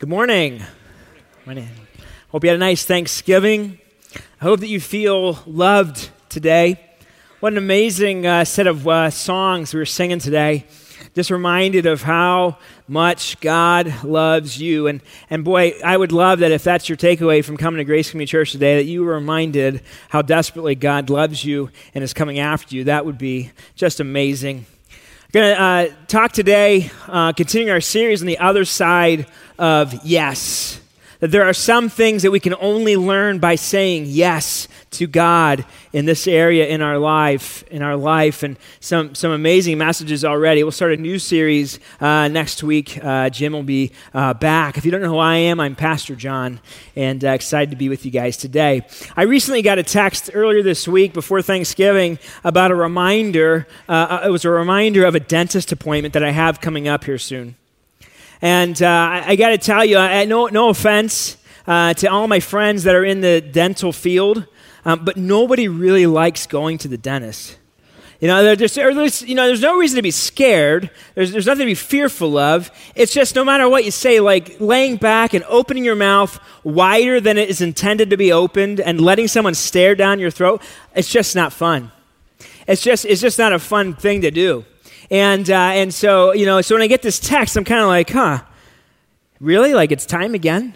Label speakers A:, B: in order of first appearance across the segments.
A: Good morning. morning. Hope you had a nice Thanksgiving. I hope that you feel loved today. What an amazing uh, set of uh, songs we were singing today. Just reminded of how much God loves you. And, and boy, I would love that if that's your takeaway from coming to Grace Community Church today, that you were reminded how desperately God loves you and is coming after you. That would be just amazing. Going to uh, talk today, uh, continuing our series on the other side of yes. That there are some things that we can only learn by saying yes to God in this area in our life, in our life, and some, some amazing messages already. We'll start a new series uh, next week. Uh, Jim will be uh, back. If you don't know who I am, I'm Pastor Jon, and uh, excited to be with you guys today. I recently got a text earlier this week before Thanksgiving about a reminder. Uh, it was a reminder of a dentist appointment that I have coming up here soon. And uh, I, got to tell you, I, no, no offense to all my friends that are in the dental field. Um, but nobody really likes going to the dentist. You know, there's, you know, there's no reason to be scared. There's, there's nothing to be fearful of. It's just no matter what you say, like laying back and opening your mouth wider than it is intended to be opened and letting someone stare down your throat, it's just not fun. It's just, it's just not a fun thing to do. And, uh, and so, you know, so when I get this text, I'm kind of like, huh, really? Like it's time again?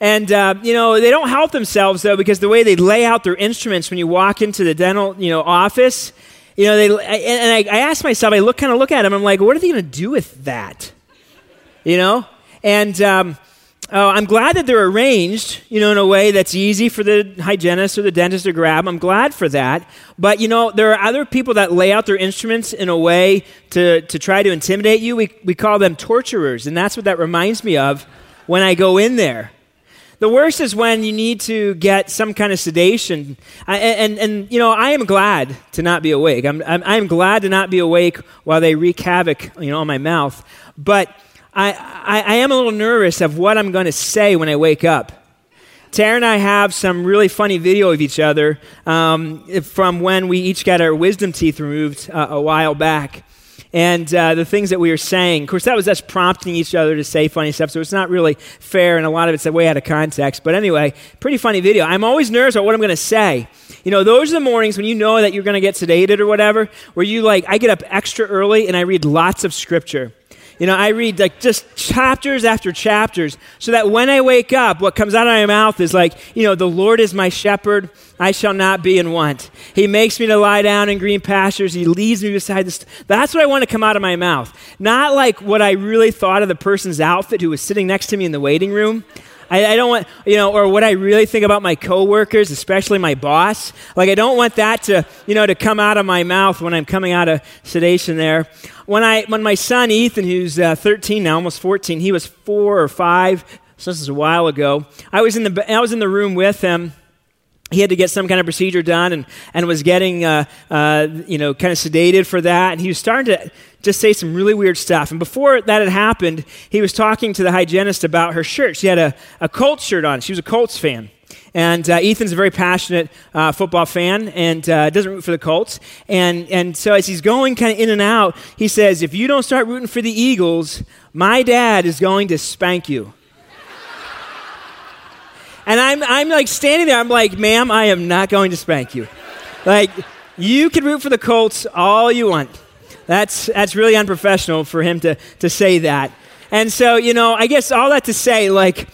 A: And, uh, you know, they don't help themselves, though, because the way they lay out their instruments when you walk into the dental, you know, office, you know, they, and I, I ask myself, I look kind of look at them, I'm like, what are they going to do with that? You know? And um, oh, I'm glad that they're arranged, you know, in a way that's easy for the hygienist or the dentist to grab. I'm glad for that. But, you know, there are other people that lay out their instruments in a way to, to try to intimidate you. We, we call them torturers. And that's what that reminds me of when I go in there. The worst is when you need to get some kind of sedation. I, and, and, you know, I am glad to not be awake. I'm, I'm, I'm, glad to not be awake while they wreak havoc, you know, on my mouth. But I, I, I am a little nervous of what I'm going to say when I wake up. Tara and I have some really funny video of each other um, from when we each got our wisdom teeth removed uh, a while back and uh, the things that we were saying. Of course, that was us prompting each other to say funny stuff, so it's not really fair, and a lot of it's way out of context. But anyway, pretty funny video. I'm always nervous about what I'm going to say. You know, those are the mornings when you know that you're going to get sedated or whatever, where you like, I get up extra early and I read lots of scripture. You know, I read like just chapters after chapters so that when I wake up, what comes out of my mouth is like, you know, the Lord is my shepherd. I shall not be in want. He makes me to lie down in green pastures. He leads me beside the. St- That's what I want to come out of my mouth. Not like what I really thought of the person's outfit who was sitting next to me in the waiting room. I, I, don't want, you know, or what I really think about my coworkers, especially my boss. Like, I don't want that to, you know, to come out of my mouth when I'm coming out of sedation there. When, I, when my son Ethan, who's uh, 13 now, almost 14, he was four or five, so this is a while ago. I was in the, I was in the room with him he had to get some kind of procedure done and, and was getting, uh, uh, you know, kind of sedated for that. And he was starting to just say some really weird stuff. And before that had happened, he was talking to the hygienist about her shirt. She had a, a Colts shirt on. She was a Colts fan. And uh, Ethan's a very passionate uh, football fan and uh, doesn't root for the Colts. And, and so as he's going kind of in and out, he says, If you don't start rooting for the Eagles, my dad is going to spank you. And I'm, I'm like standing there, I'm like, ma'am, I am not going to spank you. Like, you can root for the Colts all you want. That's, that's really unprofessional for him to, to say that. And so, you know, I guess all that to say, like,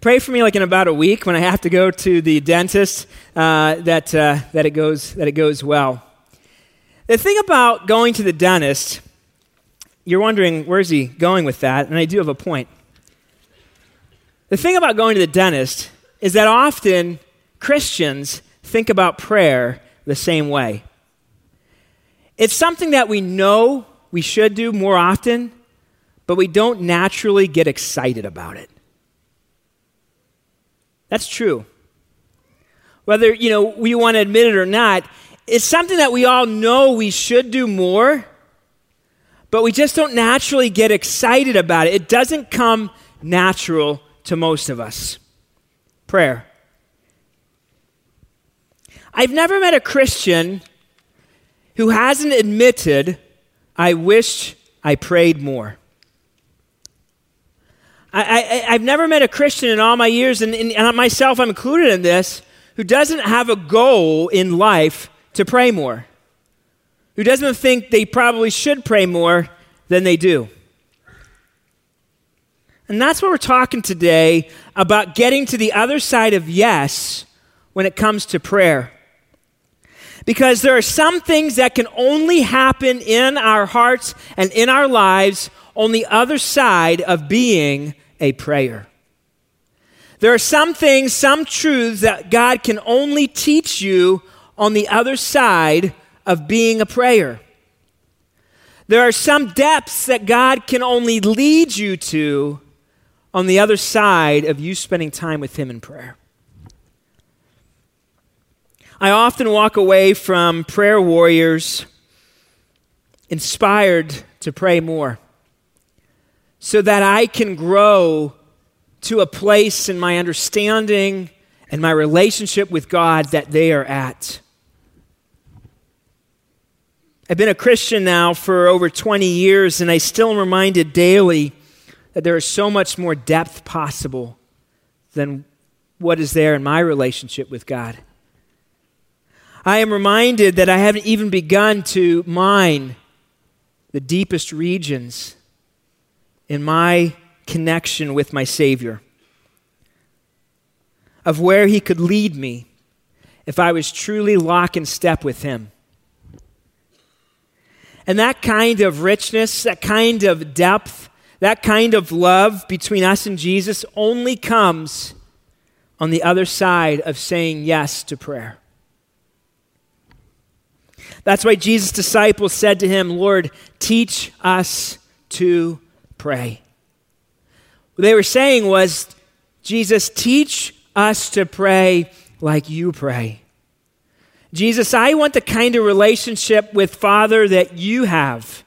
A: pray for me like in about a week when I have to go to the dentist uh, that, uh, that, it goes, that it goes well. The thing about going to the dentist, you're wondering, where's he going with that? And I do have a point. The thing about going to the dentist is that often Christians think about prayer the same way. It's something that we know we should do more often, but we don't naturally get excited about it. That's true. Whether, you know, we want to admit it or not, it's something that we all know we should do more, but we just don't naturally get excited about it. It doesn't come natural to most of us prayer. I've never met a Christian who hasn't admitted, I wish I prayed more. I, have never met a Christian in all my years, and, and, and myself, I'm included in this, who doesn't have a goal in life to pray more, who doesn't think they probably should pray more than they do. And that's what we're talking today about getting to the other side of yes when it comes to prayer. Because there are some things that can only happen in our hearts and in our lives on the other side of being a prayer. There are some things, some truths that God can only teach you on the other side of being a prayer. There are some depths that God can only lead you to on the other side of you spending time with Him in prayer. I often walk away from prayer warriors inspired to pray more so that I can grow to a place in my understanding and my relationship with God that they are at. I've been a Christian now for over 20 years, and I still am reminded daily that there is so much more depth possible than what is there in my relationship with God. I am reminded that I haven't even begun to mine the deepest regions in my connection with my Savior, of where He could lead me if I was truly lock and step with Him. And that kind of richness, that kind of depth, that kind of love between us and Jesus only comes on the other side of saying yes to prayer. That's why Jesus' disciples said to him, Lord, teach us to pray. What they were saying was, Jesus, teach us to pray like you pray. Jesus, I want the kind of relationship with Father that you have.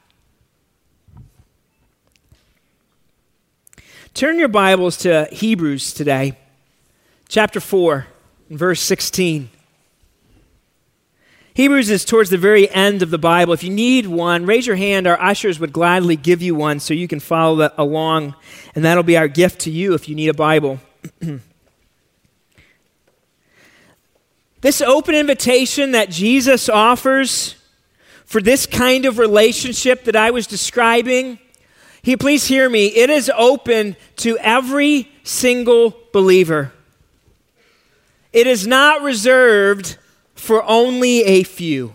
A: Turn your Bibles to Hebrews today, chapter 4, verse 16. Hebrews is towards the very end of the Bible. If you need one, raise your hand. Our ushers would gladly give you one so you can follow that along, and that'll be our gift to you if you need a Bible. this open invitation that Jesus offers for this kind of relationship that I was describing, he please hear me, it is open to every single believer. It is not reserved for only a few.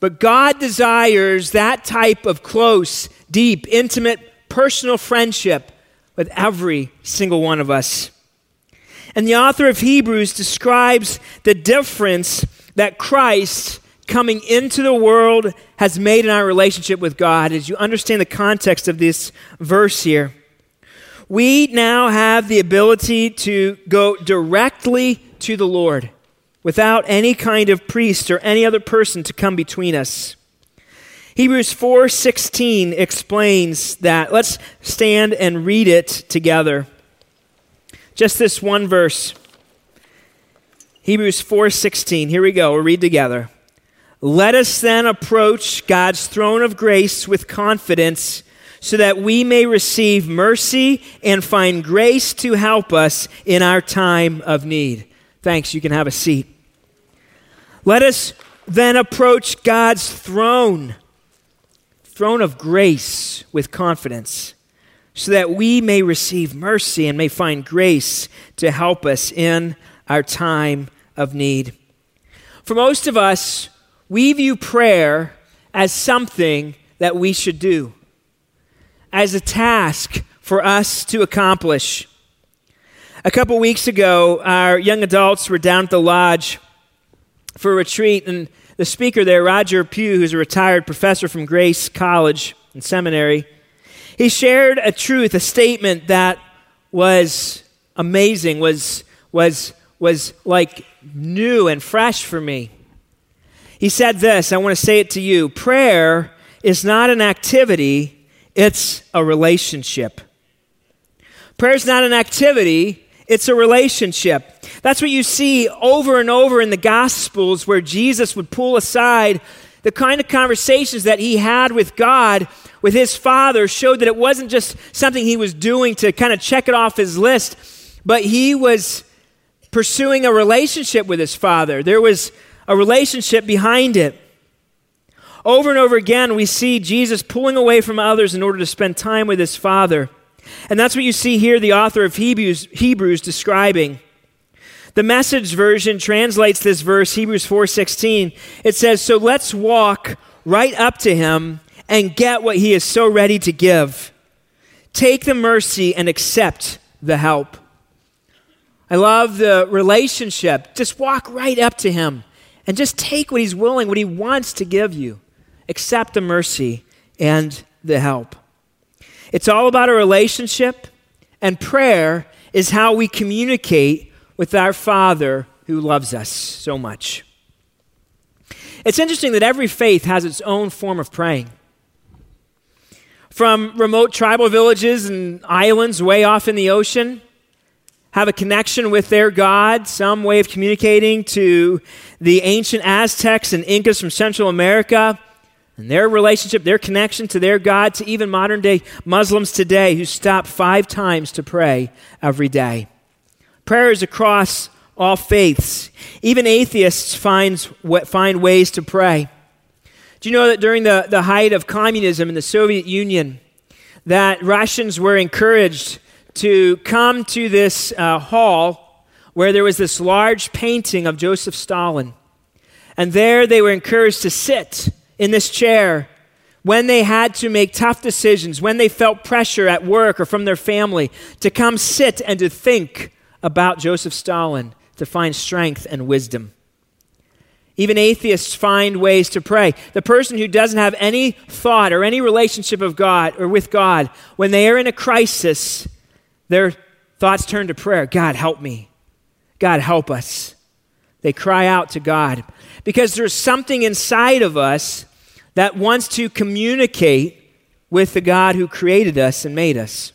A: But God desires that type of close, deep, intimate, personal friendship with every single one of us. And the author of Hebrews describes the difference that Christ coming into the world has made in our relationship with God as you understand the context of this verse here. We now have the ability to go directly to the Lord without any kind of priest or any other person to come between us. Hebrews 4:16 explains that. Let's stand and read it together. Just this one verse. Hebrews 4:16. Here we go. We'll read together. Let us then approach God's throne of grace with confidence so that we may receive mercy and find grace to help us in our time of need. Thanks. You can have a seat. Let us then approach God's throne, throne of grace, with confidence, so that we may receive mercy and may find grace to help us in our time of need. For most of us, we view prayer as something that we should do, as a task for us to accomplish. A couple weeks ago, our young adults were down at the lodge for a retreat, and the speaker there, Roger Pugh, who's a retired professor from Grace College and Seminary, he shared a truth, a statement that was amazing, was, was, was like new and fresh for me. He said this, I want to say it to you prayer is not an activity, it's a relationship. Prayer is not an activity, it's a relationship. That's what you see over and over in the Gospels where Jesus would pull aside the kind of conversations that he had with God, with his father, showed that it wasn't just something he was doing to kind of check it off his list, but he was pursuing a relationship with his father. There was a relationship behind it. Over and over again, we see Jesus pulling away from others in order to spend time with his father. And that's what you see here, the author of Hebrews, Hebrews describing. The message version translates this verse, Hebrews 4:16. It says, "So let's walk right up to him and get what he is so ready to give. Take the mercy and accept the help." I love the relationship. Just walk right up to him and just take what he's willing, what he wants to give you. Accept the mercy and the help. It's all about a relationship, and prayer is how we communicate with our Father who loves us so much. It's interesting that every faith has its own form of praying. From remote tribal villages and islands way off in the ocean, have a connection with their God, some way of communicating to the ancient Aztecs and Incas from Central America, and their relationship, their connection to their God, to even modern day Muslims today who stop five times to pray every day. Prayers across all faiths. Even atheists finds, find ways to pray. Do you know that during the, the height of communism in the Soviet Union, that Russians were encouraged to come to this uh, hall where there was this large painting of Joseph Stalin. And there they were encouraged to sit in this chair when they had to make tough decisions, when they felt pressure at work or from their family, to come sit and to think about Joseph Stalin to find strength and wisdom. Even atheists find ways to pray. The person who doesn't have any thought or any relationship of God or with God, when they are in a crisis, their thoughts turn to prayer. God, help me. God, help us. They cry out to God because there's something inside of us that wants to communicate with the God who created us and made us.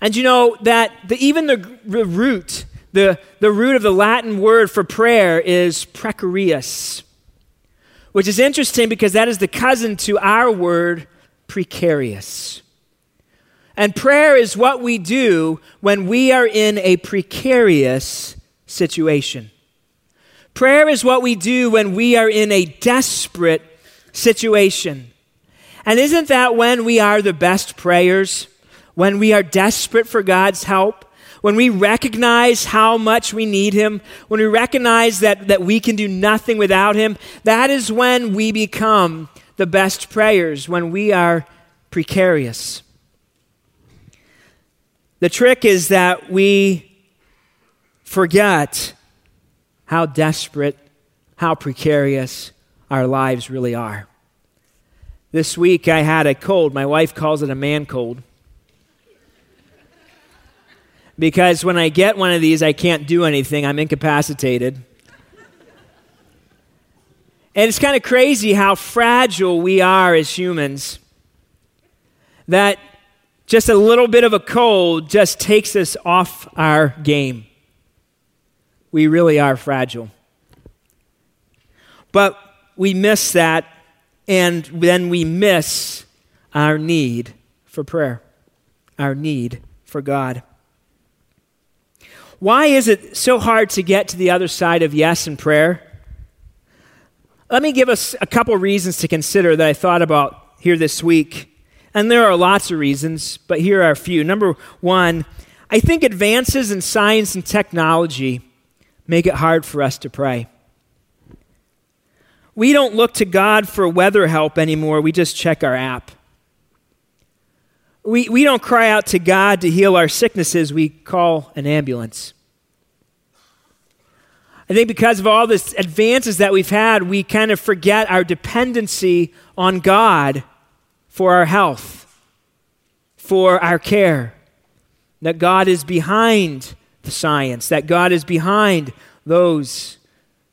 A: And you know that the, even the, the root, the, the root of the Latin word for prayer is precarious, which is interesting because that is the cousin to our word precarious. And prayer is what we do when we are in a precarious situation. Prayer is what we do when we are in a desperate situation. And isn't that when we are the best prayers? When we are desperate for God's help, when we recognize how much we need Him, when we recognize that, that we can do nothing without Him, that is when we become the best prayers, when we are precarious. The trick is that we forget how desperate, how precarious our lives really are. This week I had a cold. My wife calls it a man cold because when I get one of these, I can't do anything. I'm incapacitated. and it's kind of crazy how fragile we are as humans. That just a little bit of a cold just takes us off our game. We really are fragile. But we miss that, and then we miss our need for prayer, our need for God. Why is it so hard to get to the other side of yes in prayer? Let me give us a couple reasons to consider that I thought about here this week. And there are lots of reasons, but here are a few. Number one, I think advances in science and technology make it hard for us to pray. We don't look to God for weather help anymore, we just check our app. We, we don't cry out to God to heal our sicknesses, we call an ambulance. I think because of all the advances that we've had, we kind of forget our dependency on God for our health, for our care. That God is behind the science, that God is behind those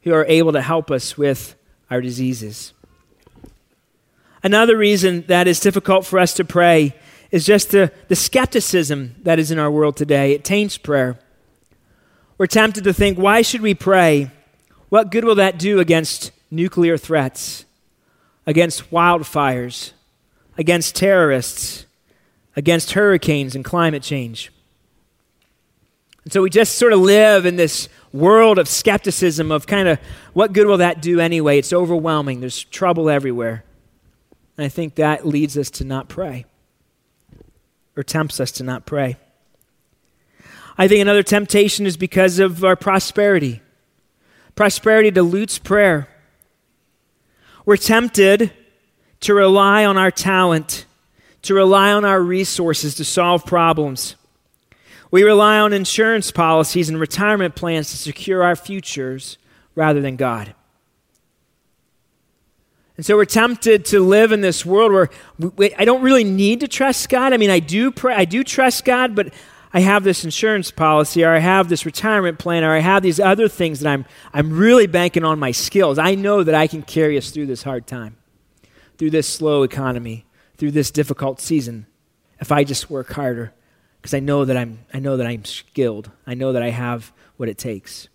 A: who are able to help us with our diseases. Another reason that is difficult for us to pray is just the, the skepticism that is in our world today. It taints prayer. We're tempted to think, why should we pray? What good will that do against nuclear threats, against wildfires, against terrorists, against hurricanes and climate change. And so we just sort of live in this world of skepticism of kind of what good will that do anyway? It's overwhelming. There's trouble everywhere. And I think that leads us to not pray or tempts us to not pray. I think another temptation is because of our prosperity. Prosperity dilutes prayer. We're tempted to rely on our talent, to rely on our resources to solve problems. We rely on insurance policies and retirement plans to secure our futures rather than God. And so we're tempted to live in this world where we, I don't really need to trust God. I mean, I do pray, I do trust God, but I have this insurance policy or I have this retirement plan or I have these other things that I'm, I'm really banking on my skills. I know that I can carry us through this hard time, through this slow economy, through this difficult season if I just work harder because I know that I'm I know that I'm skilled. I know that I have what it takes.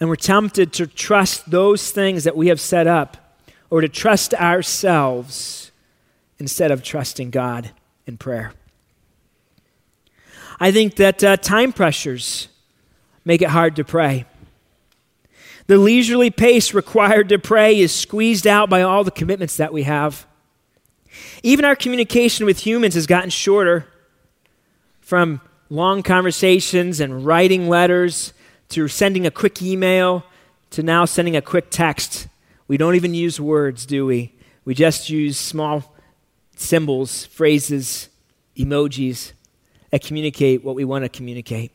A: And we're tempted to trust those things that we have set up or to trust ourselves instead of trusting God in prayer. I think that uh, time pressures make it hard to pray. The leisurely pace required to pray is squeezed out by all the commitments that we have. Even our communication with humans has gotten shorter from long conversations and writing letters to sending a quick email to now sending a quick text. We don't even use words, do we? We just use small symbols, phrases, emojis that communicate what we want to communicate.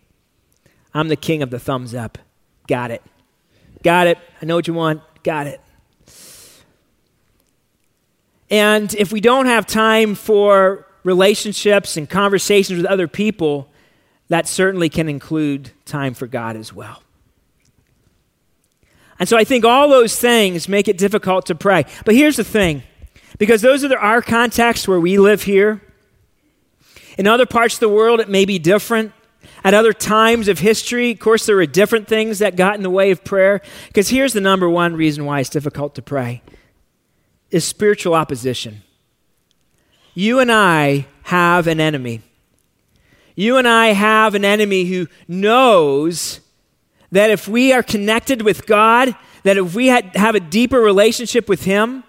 A: I'm the king of the thumbs up. Got it. Got it. I know what you want. Got it. And if we don't have time for relationships and conversations with other people, that certainly can include time for God as well. And so I think all those things make it difficult to pray. But here's the thing because those are our contexts where we live here, in other parts of the world, it may be different. At other times of history, of course, there were different things that got in the way of prayer. Because here's the number one reason why it's difficult to pray is spiritual opposition. You and I have an enemy. You and I have an enemy who knows that if we are connected with God, that if we have a deeper relationship with Him,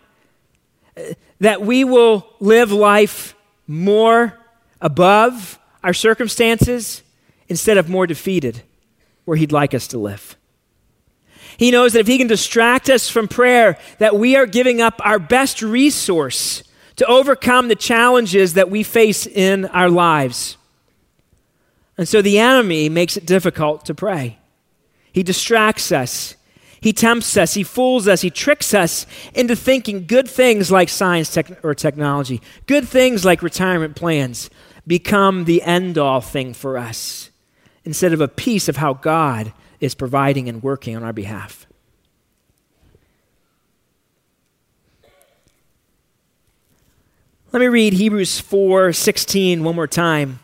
A: eh, that we will live life more above our circumstances instead of more defeated where He'd like us to live. He knows that if He can distract us from prayer, that we are giving up our best resource to overcome the challenges that we face in our lives. And so the enemy makes it difficult to pray. He distracts us. He tempts us, he fools us, he tricks us into thinking good things like science tech- or technology, good things like retirement plans, become the end all thing for us instead of a piece of how God is providing and working on our behalf. Let me read Hebrews 4:16 one more time.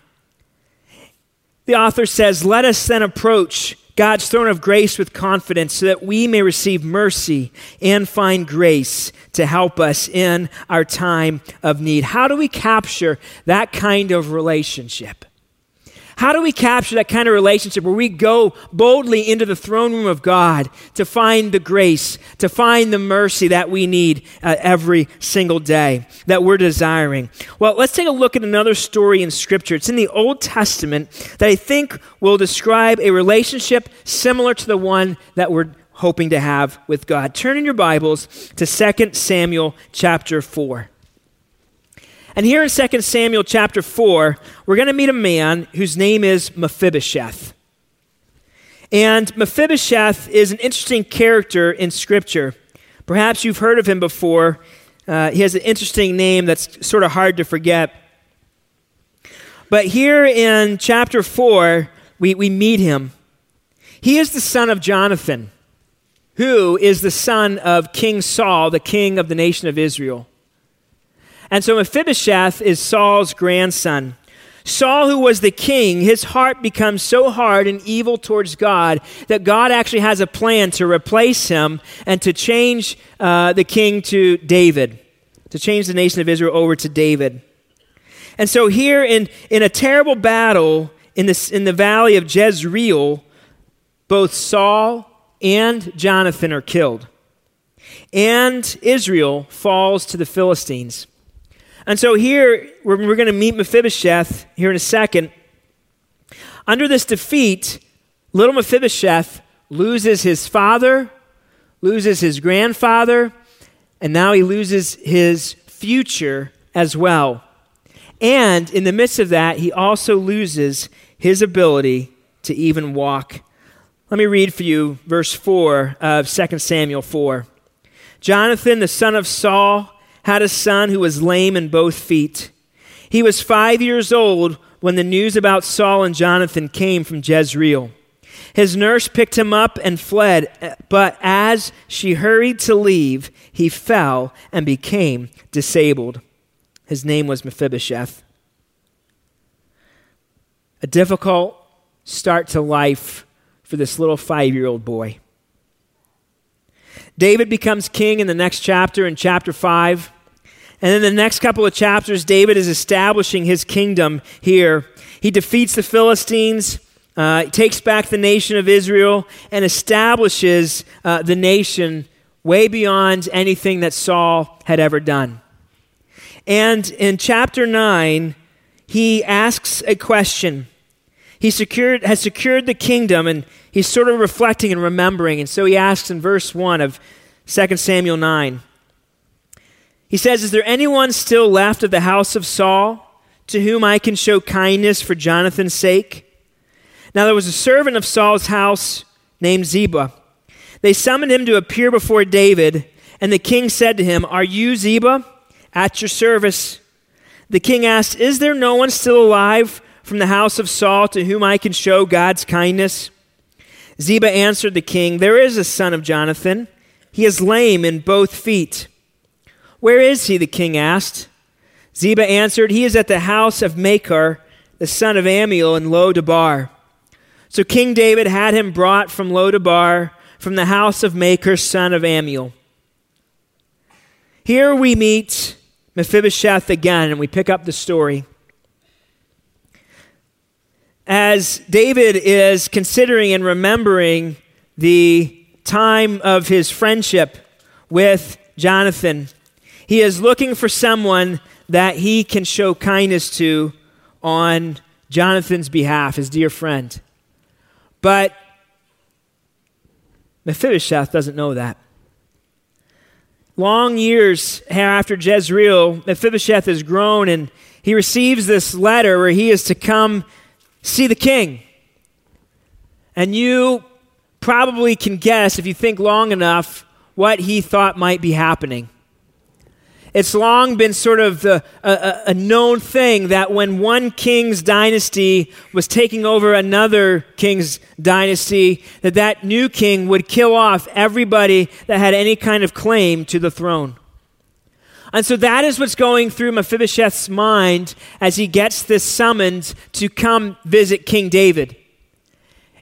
A: The author says, "Let us then approach God's throne of grace with confidence so that we may receive mercy and find grace to help us in our time of need. How do we capture that kind of relationship? How do we capture that kind of relationship where we go boldly into the throne room of God to find the grace, to find the mercy that we need uh, every single day, that we're desiring? Well, let's take a look at another story in Scripture. It's in the Old Testament that I think will describe a relationship similar to the one that we're hoping to have with God. Turn in your Bibles to 2 Samuel chapter 4. And here in 2 Samuel chapter 4, we're going to meet a man whose name is Mephibosheth. And Mephibosheth is an interesting character in Scripture. Perhaps you've heard of him before. Uh, he has an interesting name that's sort of hard to forget. But here in chapter 4, we, we meet him. He is the son of Jonathan, who is the son of King Saul, the king of the nation of Israel. And so Mephibosheth is Saul's grandson. Saul, who was the king, his heart becomes so hard and evil towards God that God actually has a plan to replace him and to change uh, the king to David, to change the nation of Israel over to David. And so, here in, in a terrible battle in, this, in the valley of Jezreel, both Saul and Jonathan are killed. And Israel falls to the Philistines. And so here, we're, we're going to meet Mephibosheth here in a second. Under this defeat, little Mephibosheth loses his father, loses his grandfather, and now he loses his future as well. And in the midst of that, he also loses his ability to even walk. Let me read for you verse 4 of 2 Samuel 4. Jonathan, the son of Saul, had a son who was lame in both feet. He was five years old when the news about Saul and Jonathan came from Jezreel. His nurse picked him up and fled, but as she hurried to leave, he fell and became disabled. His name was Mephibosheth. A difficult start to life for this little five year old boy. David becomes king in the next chapter, in chapter 5. And in the next couple of chapters, David is establishing his kingdom here. He defeats the Philistines, uh, takes back the nation of Israel, and establishes uh, the nation way beyond anything that Saul had ever done. And in chapter 9, he asks a question. He secured, has secured the kingdom, and he's sort of reflecting and remembering. And so he asks in verse 1 of 2 Samuel 9 he says, Is there anyone still left of the house of Saul to whom I can show kindness for Jonathan's sake? Now there was a servant of Saul's house named Ziba. They summoned him to appear before David, and the king said to him, Are you Ziba? At your service. The king asked, Is there no one still alive from the house of Saul to whom I can show God's kindness? Ziba answered the king, There is a son of Jonathan. He is lame in both feet. Where is he? the king asked. Ziba answered, He is at the house of Machir, the son of Ammiel in Lo-debar. So King David had him brought from Lo-debar, from the house of Machir, son of Ammiel. Here we meet Mephibosheth again, and we pick up the story. As David is considering and remembering the time of his friendship with Jonathan, he is looking for someone that he can show kindness to on Jonathan's behalf, his dear friend. But Mephibosheth doesn't know that. Long years after Jezreel, Mephibosheth has grown and he receives this letter where he is to come see the king. And you probably can guess, if you think long enough, what he thought might be happening. It's long been sort of the, a, a known thing that when one king's dynasty was taking over another king's dynasty, that that new king would kill off everybody that had any kind of claim to the throne. And so that is what's going through Mephibosheth's mind as he gets this summons to come visit King David.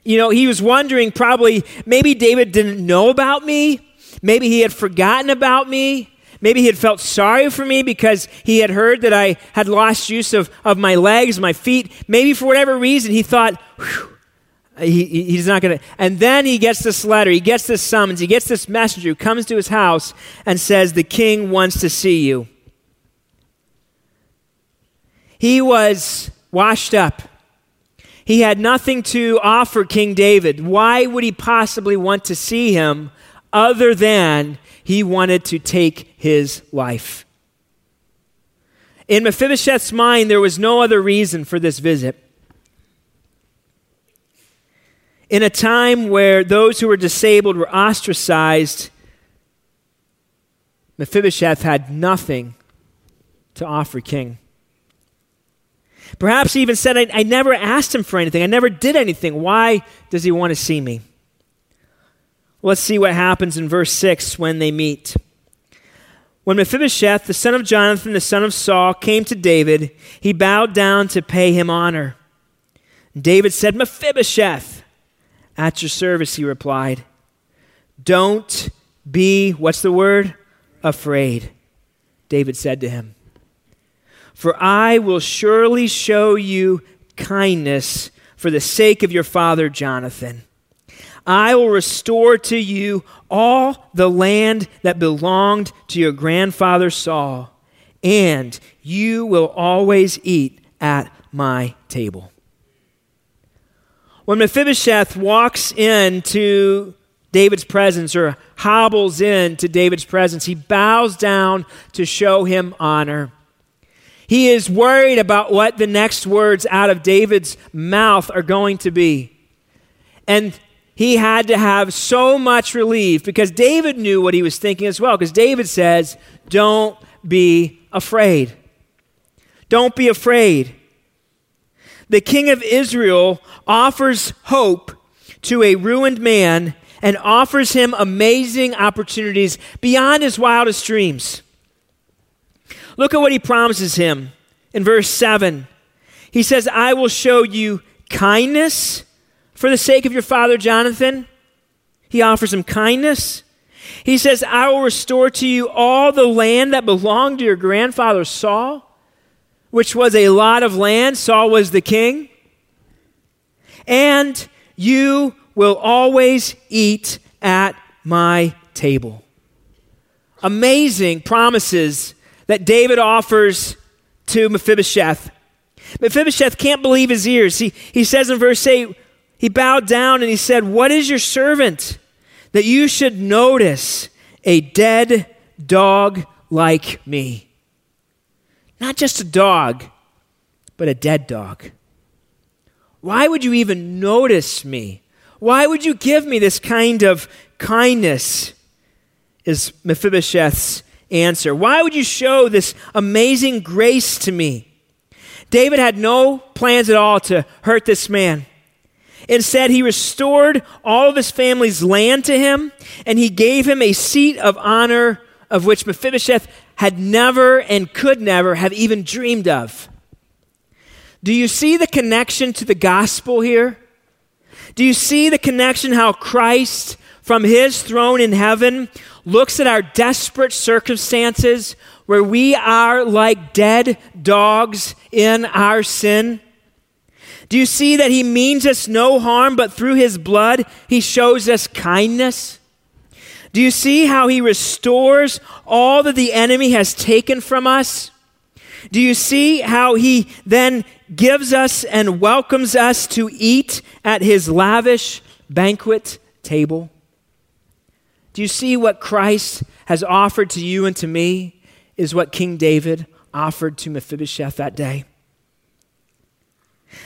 A: You know, he was wondering probably, maybe David didn't know about me. Maybe he had forgotten about me. Maybe he had felt sorry for me because he had heard that I had lost use of, of my legs, my feet. Maybe for whatever reason, he thought, he, he's not going to. And then he gets this letter, he gets this summons, he gets this messenger who comes to his house and says, The king wants to see you. He was washed up. He had nothing to offer King David. Why would he possibly want to see him other than he wanted to take his life. In Mephibosheth's mind, there was no other reason for this visit. In a time where those who were disabled were ostracized, Mephibosheth had nothing to offer King. Perhaps he even said, I, I, never asked him for anything. I never did anything. Why does he want to see me? Let's see what happens in verse 6 when they meet. When Mephibosheth, the son of Jonathan, the son of Saul, came to David, he bowed down to pay him honor. David said, Mephibosheth, at your service, he replied. Don't be, what's the word? Afraid, David said to him. For I will surely show you kindness for the sake of your father Jonathan. I will restore to you all the land that belonged to your grandfather Saul, and you will always eat at my table. When Mephibosheth walks into David's presence or hobbles into David's presence, he bows down to show him honor. He is worried about what the next words out of David's mouth are going to be. And he had to have so much relief because David knew what he was thinking as well. Because David says, Don't be afraid. Don't be afraid. The king of Israel offers hope to a ruined man and offers him amazing opportunities beyond his wildest dreams. Look at what he promises him in verse 7. He says, I will show you kindness for the sake of your father Jonathan. He offers him kindness. He says, I will restore to you all the land that belonged to your grandfather Saul, which was a lot of land. Saul was the king. And you will always eat at my table. Amazing promises that David offers to Mephibosheth. Mephibosheth can't believe his ears. He, he says in verse 8, he bowed down and he said, What is your servant that you should notice a dead dog like me? Not just a dog, but a dead dog. Why would you even notice me? Why would you give me this kind of kindness? Is Mephibosheth's answer. Why would you show this amazing grace to me? David had no plans at all to hurt this man. Instead, he restored all of his family's land to him, and he gave him a seat of honor of which Mephibosheth had never and could never have even dreamed of. Do you see the connection to the gospel here? Do you see the connection how Christ, from his throne in heaven, looks at our desperate circumstances where we are like dead dogs in our sin? Do you see that he means us no harm, but through his blood, he shows us kindness? Do you see how he restores all that the enemy has taken from us? Do you see how he then gives us and welcomes us to eat at his lavish banquet table? Do you see what Christ has offered to you and to me is what King David offered to Mephibosheth that day?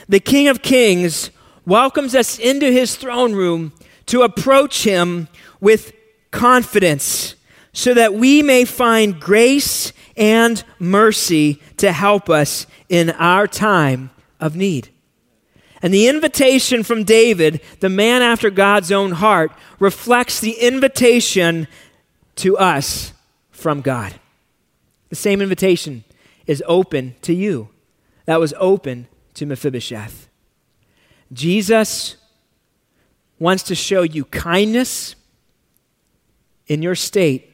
A: The King of Kings welcomes us into his throne room to approach him with confidence so that we may find grace and mercy to help us in our time of need. And the invitation from David, the man after God's own heart, reflects the invitation to us from God. The same invitation is open to you that was open to Mephibosheth. Jesus wants to show you kindness in your state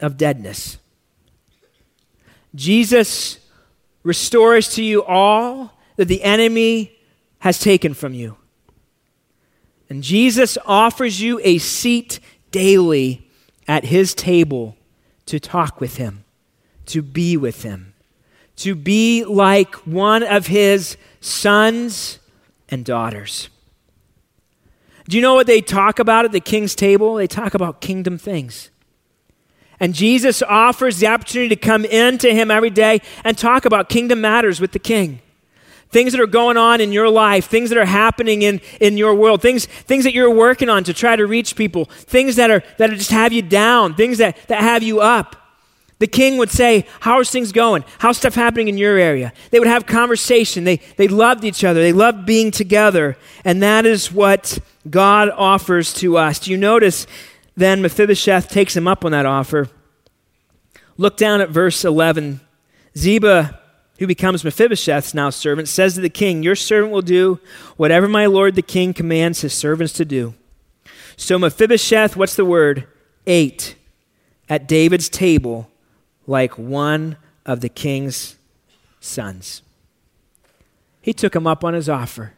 A: of deadness. Jesus restores to you all that the enemy has taken from you. And Jesus offers you a seat daily at his table to talk with him, to be with him to be like one of his sons and daughters. Do you know what they talk about at the king's table? They talk about kingdom things. And Jesus offers the opportunity to come into him every day and talk about kingdom matters with the king. Things that are going on in your life, things that are happening in, in your world, things, things that you're working on to try to reach people, things that are that just have you down, things that, that have you up. The king would say, How's things going? How's stuff happening in your area? They would have conversation. They, they loved each other. They loved being together. And that is what God offers to us. Do you notice then Mephibosheth takes him up on that offer? Look down at verse 11. Ziba, who becomes Mephibosheth's now servant, says to the king, Your servant will do whatever my lord the king commands his servants to do. So Mephibosheth, what's the word? Ate at David's table like one of the king's sons. He took him up on his offer.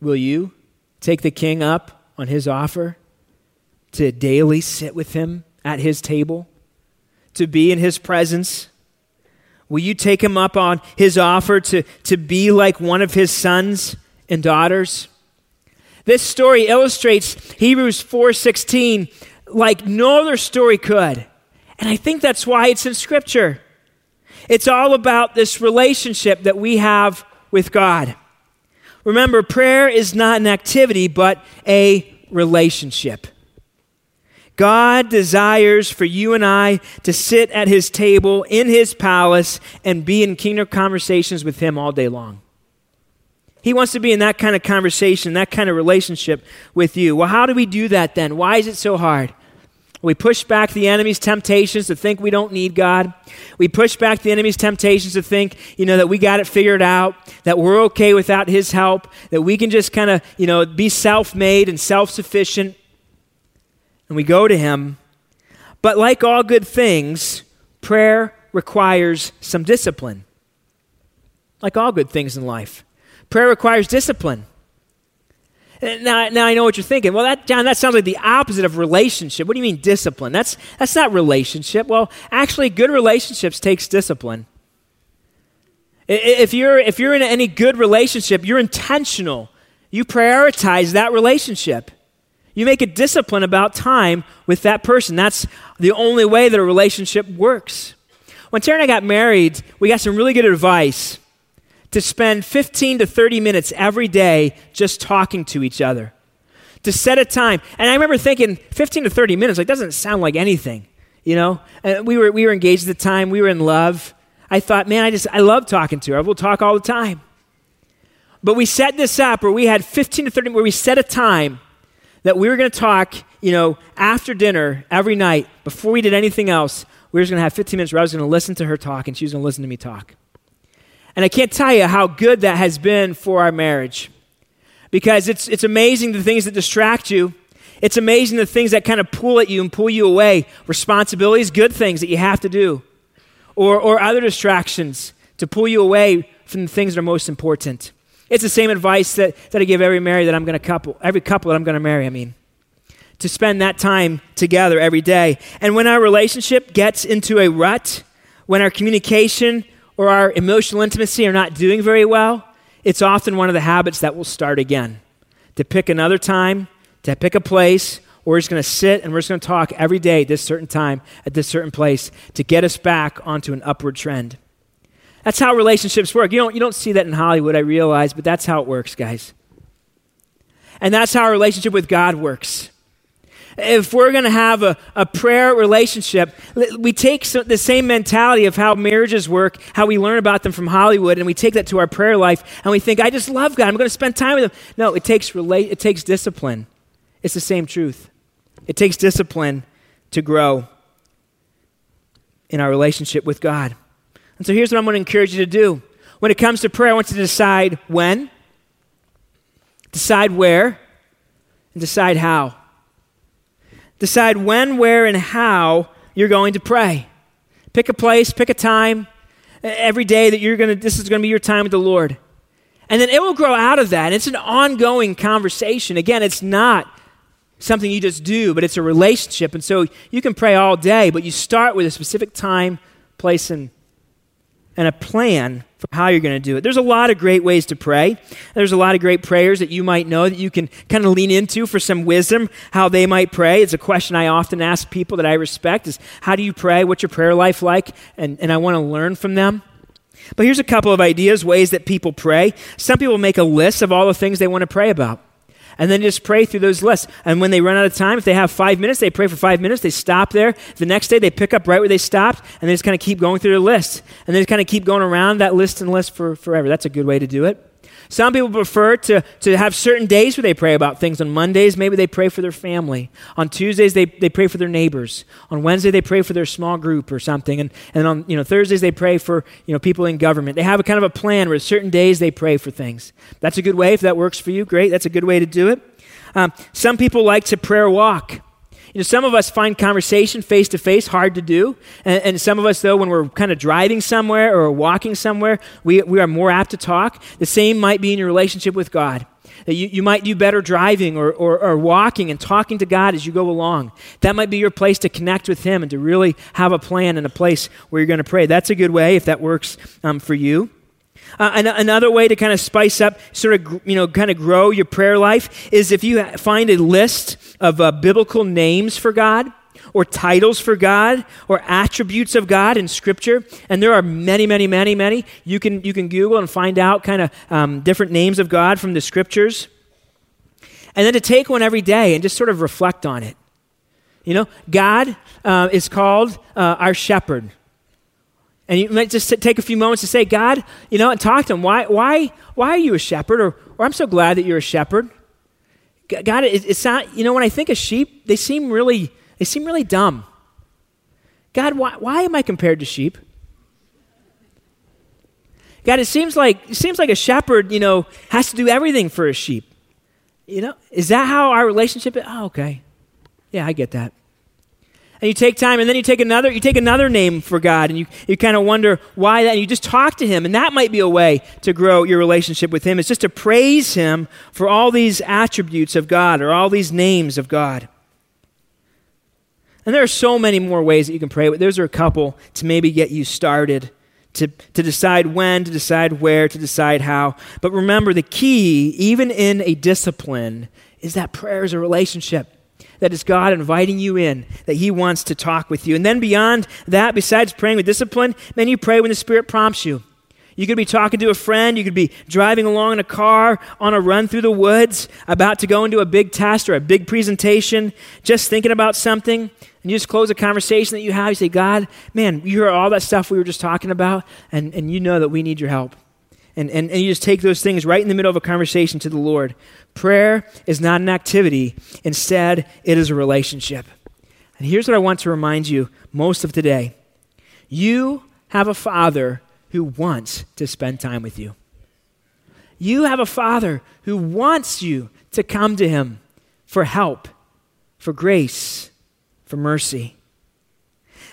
A: Will you take the king up on his offer to daily sit with him at his table, to be in his presence? Will you take him up on his offer to, to be like one of his sons and daughters? This story illustrates Hebrews 4:16 like no other story could. And I think that's why it's in scripture. It's all about this relationship that we have with God. Remember, prayer is not an activity, but a relationship. God desires for you and I to sit at his table in his palace and be in kingdom conversations with him all day long. He wants to be in that kind of conversation, that kind of relationship with you. Well, how do we do that then? Why is it so hard? We push back the enemy's temptations to think we don't need God. We push back the enemy's temptations to think, you know, that we got it figured out, that we're okay without his help, that we can just kind of, you know, be self made and self sufficient. And we go to him. But like all good things, prayer requires some discipline. Like all good things in life, prayer requires discipline. Now, now I know what you're thinking. Well, that, Jon, that sounds like the opposite of relationship. What do you mean discipline? That's, that's not relationship. Well, actually, good relationships takes discipline. If you're, if you're in any good relationship, you're intentional. You prioritize that relationship. You make a discipline about time with that person. That's the only way that a relationship works. When Tara and I got married, we got some really good advice to spend 15 to 30 minutes every day just talking to each other, to set a time. And I remember thinking, 15 to 30 minutes, like, doesn't sound like anything, you know? And we were, we were engaged at the time, we were in love. I thought, man, I just, I love talking to her. We'll talk all the time. But we set this up where we had 15 to 30, where we set a time that we were going to talk, you know, after dinner every night before we did anything else. We were just going to have 15 minutes where I was going to listen to her talk and she was going to listen to me talk. And I can't tell you how good that has been for our marriage. Because it's, it's amazing the things that distract you. It's amazing the things that kind of pull at you and pull you away. Responsibilities, good things that you have to do. Or, or other distractions to pull you away from the things that are most important. It's the same advice that, that I give every married that I'm going to couple, every couple that I'm going to marry, I mean. To spend that time together every day. And when our relationship gets into a rut, when our communication or our emotional intimacy are not doing very well, it's often one of the habits that will start again. To pick another time, to pick a place, we're just going to sit and we're just going to talk every day at this certain time, at this certain place, to get us back onto an upward trend. That's how relationships work. You don't, you don't see that in Hollywood, I realize, but that's how it works, guys. And that's how our relationship with God works if we're going to have a, a prayer relationship, we take the same mentality of how marriages work, how we learn about them from Hollywood, and we take that to our prayer life, and we think, I just love God. I'm going to spend time with Him. No, it takes, relate, it takes discipline. It's the same truth. It takes discipline to grow in our relationship with God. And so here's what I'm going to encourage you to do. When it comes to prayer, I want you to decide when, decide where, and decide how. Decide when, where, and how you're going to pray. Pick a place, pick a time every day that you're going to, this is going to be your time with the Lord. And then it will grow out of that. It's an ongoing conversation. Again, it's not something you just do, but it's a relationship. And so you can pray all day, but you start with a specific time, place, and and a plan how you're going to do it. There's a lot of great ways to pray. There's a lot of great prayers that you might know that you can kind of lean into for some wisdom, how they might pray. It's a question I often ask people that I respect is how do you pray? What's your prayer life like? And, and I want to learn from them. But here's a couple of ideas, ways that people pray. Some people make a list of all the things they want to pray about and then just pray through those lists. And when they run out of time, if they have five minutes, they pray for five minutes. They stop there. The next day, they pick up right where they stopped, and they just kind of keep going through the list. And they just kind of keep going around that list and list for forever. That's a good way to do it. Some people prefer to, to have certain days where they pray about things. On Mondays, maybe they pray for their family. On Tuesdays, they, they pray for their neighbors. On Wednesday, they pray for their small group or something. And, and on you know, Thursdays, they pray for you know, people in government. They have a kind of a plan where certain days they pray for things. That's a good way. If that works for you, great. That's a good way to do it. Um, some people like to prayer walk. You know, some of us find conversation face to face hard to do. And, and, some of us, though, when we're kind of driving somewhere or walking somewhere, we, we are more apt to talk. The same might be in your relationship with God. That you, you might do better driving or, or, or walking and talking to God as you go along. That might be your place to connect with Him and to really have a plan and a place where you're going to pray. That's a good way if that works um, for you. Uh, an- another way to kind of spice up, sort of, you know, kind of grow your prayer life is if you find a list of uh, biblical names for God or titles for God or attributes of God in Scripture, and there are many, many, many, many. You can, you can Google and find out kind of um, different names of God from the Scriptures. And then to take one every day and just sort of reflect on it. You know, God uh, is called uh, our shepherd. And you might just take a few moments to say, God, you know, and talk to him. Why, why, why are you a shepherd? Or, or I'm so glad that you're a shepherd. God, it, it's not, you know, when I think of sheep, they seem really, they seem really dumb. God, why, why am I compared to sheep? God, it seems like it seems like a shepherd, you know, has to do everything for a sheep. You know, is that how our relationship is? Oh, okay. Yeah, I get that and you take time and then you take another you take another name for god and you, you kind of wonder why that and you just talk to him and that might be a way to grow your relationship with him. It's just to praise him for all these attributes of god or all these names of god. And there are so many more ways that you can pray but those are a couple to maybe get you started to, to decide when, to decide where, to decide how. But remember, the key, even in a discipline, is that prayer is a relationship that is God inviting you in, that He wants to talk with you. And then beyond that, besides praying with discipline, then you pray when the Spirit prompts you. You could be talking to a friend. You could be driving along in a car on a run through the woods, about to go into a big test or a big presentation, just thinking about something. And you just close a conversation that you have. You say, God, man, you hear all that stuff we were just talking about, and, and you know that we need your help. And, and, and you just take those things right in the middle of a conversation to the Lord. Prayer is not an activity, instead, it is a relationship. And here's what I want to remind you most of today you have a father who wants to spend time with you. You have a father who wants you to come to him for help, for grace, for mercy.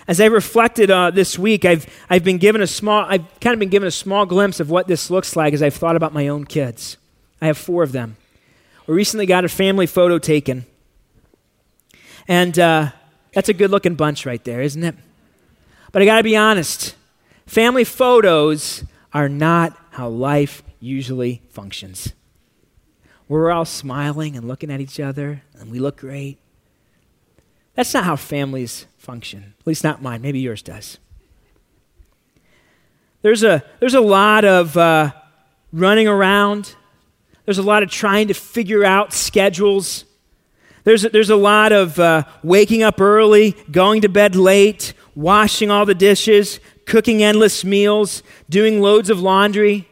A: As I reflected uh, this week, I've, I've been given a small, I've kind of been given a small glimpse of what this looks like as I've thought about my own kids. I have four of them. We recently got a family photo taken. And uh, that's a good looking bunch right there, isn't it? But I got to be honest family photos are not how life usually functions. We're all smiling and looking at each other, and we look great. That's not how families function, at least not mine. Maybe yours does. There's a, there's a lot of uh, running around, there's a lot of trying to figure out schedules. There's a, there's a lot of uh, waking up early, going to bed late, washing all the dishes, cooking endless meals, doing loads of laundry.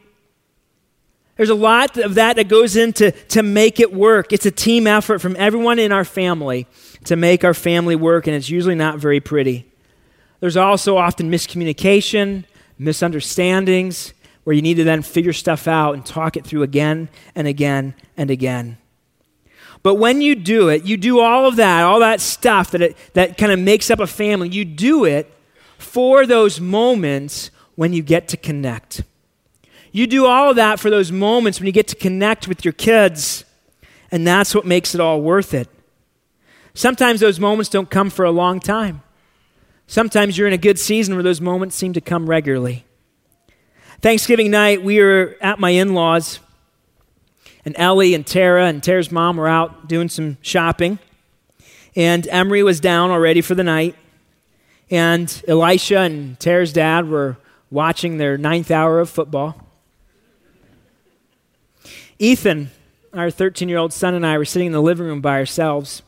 A: There's a lot of that that goes into to make it work. It's a team effort from everyone in our family to make our family work, and it's usually not very pretty. There's also often miscommunication, misunderstandings, where you need to then figure stuff out and talk it through again and again and again. But when you do it, you do all of that, all that stuff that, it, that kind of makes up a family, you do it for those moments when you get to connect. You do all of that for those moments when you get to connect with your kids, and that's what makes it all worth it. Sometimes those moments don't come for a long time. Sometimes you're in a good season where those moments seem to come regularly. Thanksgiving night, we were at my in laws, and Ellie and Tara and Tara's mom were out doing some shopping. And Emery was down already for the night. And Elisha and Tara's dad were watching their ninth hour of football. Ethan, our 13 year old son, and I were sitting in the living room by ourselves.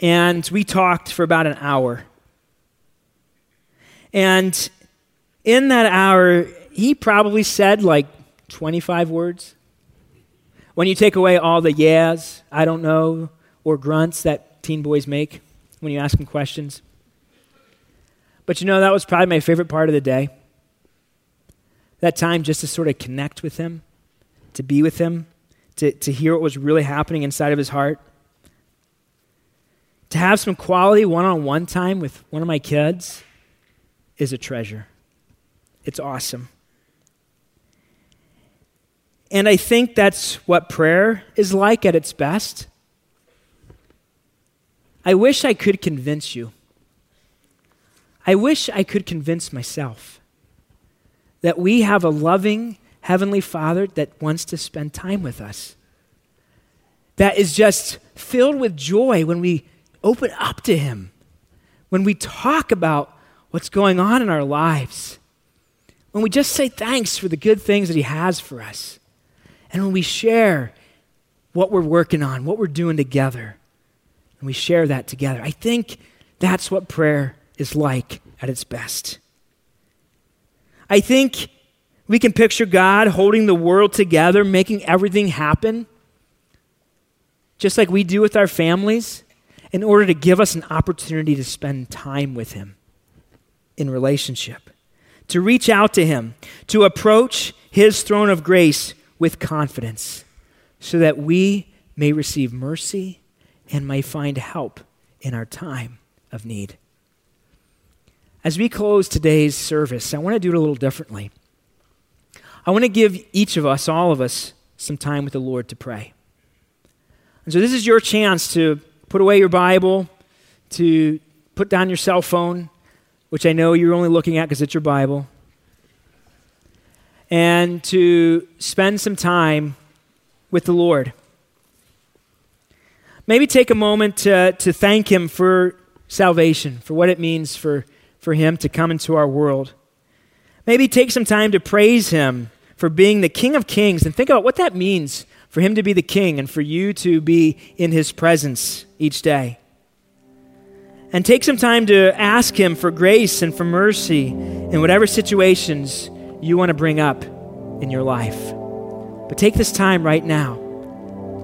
A: And we talked for about an hour. And in that hour, he probably said like 25 words? When you take away all the yeahs, I don't know, or grunts that teen boys make when you ask them questions. But you know, that was probably my favorite part of the day. That time just to sort of connect with him, to be with him, to, to hear what was really happening inside of his heart. To have some quality one on one time with one of my kids is a treasure. It's awesome. And I think that's what prayer is like at its best. I wish I could convince you. I wish I could convince myself that we have a loving Heavenly Father that wants to spend time with us, that is just filled with joy when we open up to Him, when we talk about what's going on in our lives, when we just say thanks for the good things that He has for us, and when we share what we're working on, what we're doing together and we share that together. I think that's what prayer is like at its best. I think we can picture God holding the world together, making everything happen, just like we do with our families, in order to give us an opportunity to spend time with Him in relationship, to reach out to Him, to approach His throne of grace with confidence, so that we may receive mercy and may find help in our time of need. As we close today's service, I want to do it a little differently. I want to give each of us, all of us, some time with the Lord to pray. And so this is your chance to put away your Bible, to put down your cell phone, which I know you're only looking at because it's your Bible, and to spend some time with the Lord. Maybe take a moment to, to thank Him for salvation, for what it means for, for Him to come into our world. Maybe take some time to praise Him for being the King of Kings and think about what that means for Him to be the King and for you to be in His presence each day. And take some time to ask Him for grace and for mercy in whatever situations you want to bring up in your life. But take this time right now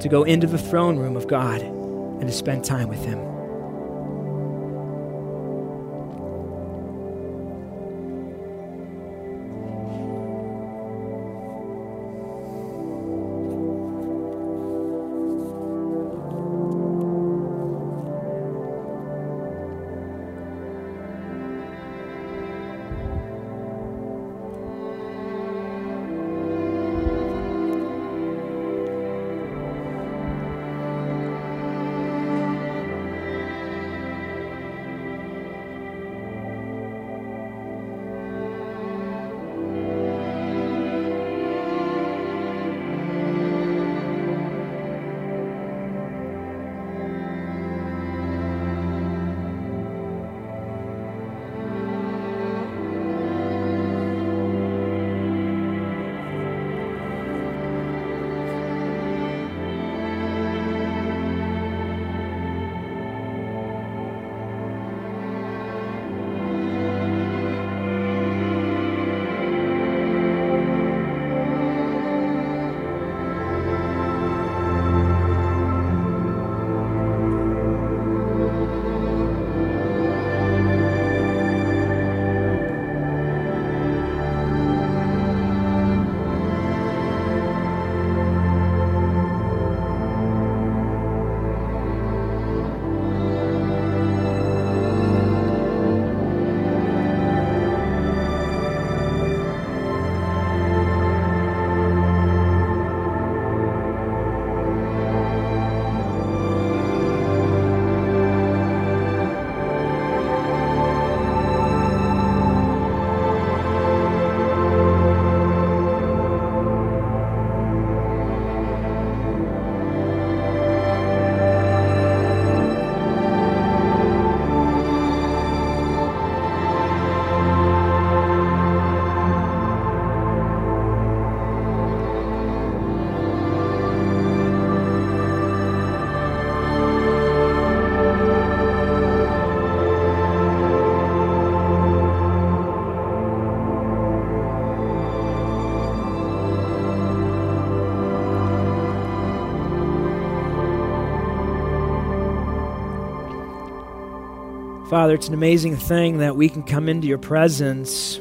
A: to go into the throne room of God and to spend time with Him. Father, it's an amazing thing that we can come into your presence.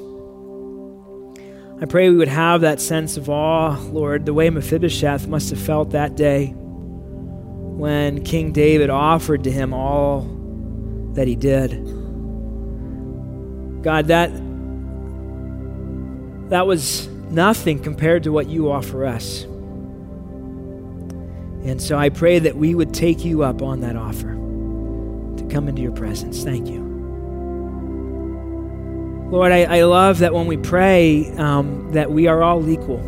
A: I pray we would have that sense of awe, Lord, the way Mephibosheth must have felt that day when King David offered to him all that he did. God, that, that was nothing compared to what you offer us. And so I pray that we would take you up on that offer come into your presence. Thank you. Lord, I, I love that when we pray, um, that we are all equal.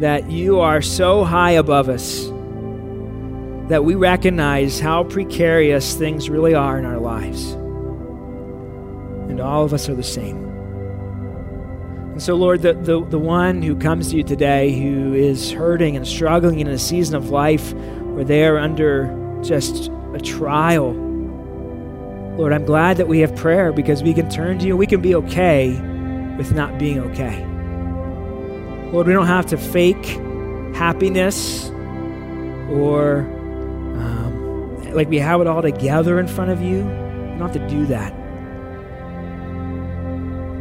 A: That you are so high above us that we recognize how precarious things really are in our lives. And all of us are the same. And so, Lord, the, the, the one who comes to you today who is hurting and struggling in a season of life where they are under just a trial, Lord, I'm glad that we have prayer because we can turn to you. We can be okay with not being okay. Lord, we don't have to fake happiness or um, like we have it all together in front of you. We don't have to do that.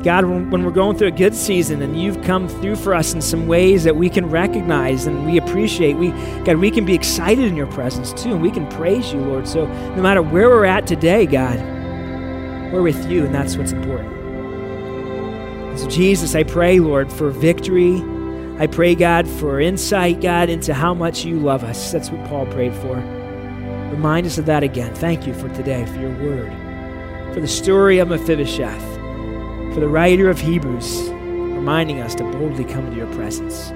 A: God, when, we're going through a good season and you've come through for us in some ways that we can recognize and we appreciate, we God, we can be excited in your presence too, and we can praise you, Lord. So no matter where we're at today, God, we're with you, and that's what's important. And so, Jesus, I pray, Lord, for victory. I pray, God, for insight, God, into how much you love us. That's what Paul prayed for. Remind us of that again. Thank you for today, for your word, for the story of Mephibosheth for the writer of Hebrews, reminding us to boldly come into your presence.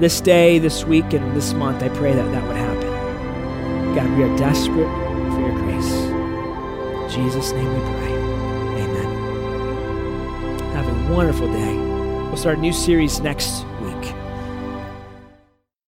A: This day, this week, and this month, I pray that that would happen. God, we are desperate for your grace. In Jesus' name we pray. Amen. Have a wonderful day. We'll start a new series next